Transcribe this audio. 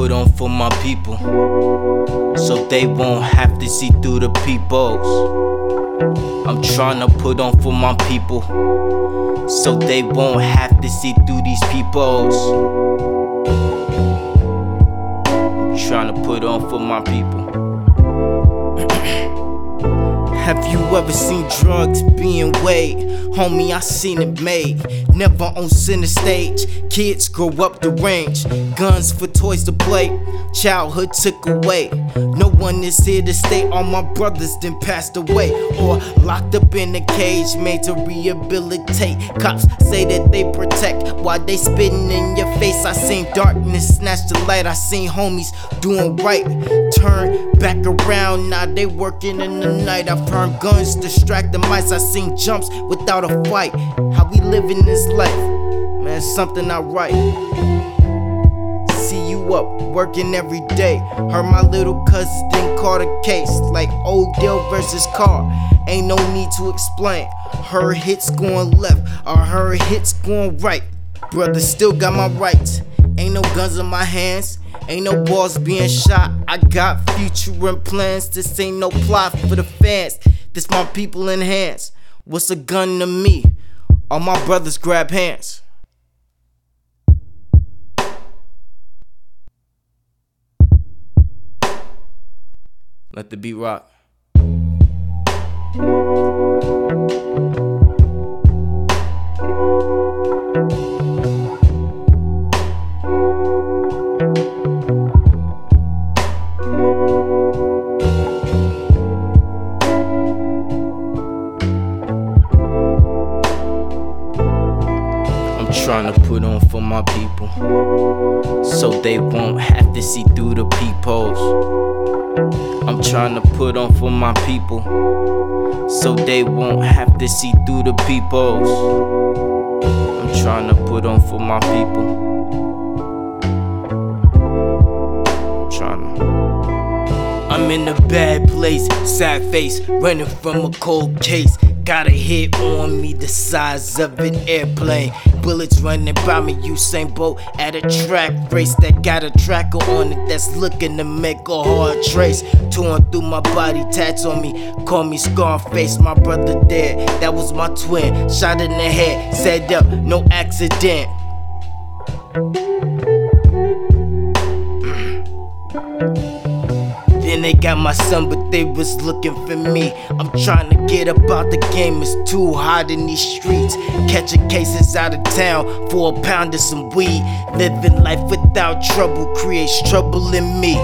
put on for my people so they won't have to see through the peepholes. I'm trying to put on for my people so they won't have to see through these peepholes. I'm trying to put on for my people. Have you ever seen drugs being weighed? Homie, I seen it made. Never on center stage. Kids grow up the range. Guns for toys to play. Childhood took away. No one is here to stay. All my brothers then passed away. Or locked up in a cage, made to rehabilitate. Cops say that they protect while they spitting in your face. I seen darkness snatch the light. I seen homies doing right. Turn back around, now they working in the night. I've heard guns distract the mice. I seen jumps without a fight. How we living this life? Man, something I write. See you up, working every day. Heard my little cousin then caught a case like Odell versus Carr. Ain't no need to explain. Her hits going left, or her hits going right. Brother still got my rights. Ain't no guns in my hands. Ain't no balls being shot. I got future and plans. This ain't no plot for the fans. This my people in hands. What's a gun to me? All my brothers grab hands. Let the beat rock. Trying to put on for my people so they won't have to see through the peepholes. I'm trying to put on for my people so they won't have to see through the peepholes. I'm trying to put on for my people. I'm in a bad place, sad face, running from a cold case. Got a hit on me the size of an airplane. Bullets running by me, Usain Bolt at a track race that got a tracker on it that's looking to make a hard trace. Torn through my body, tats on me, call me Scarface. My brother dead, that was my twin. Shot in the head, set up, no accident. They got my son, but they was looking for me. I'm trying to get about the game, it's too hot in these streets. Catching cases out of town for a pound of some weed. Living life without trouble creates trouble in me.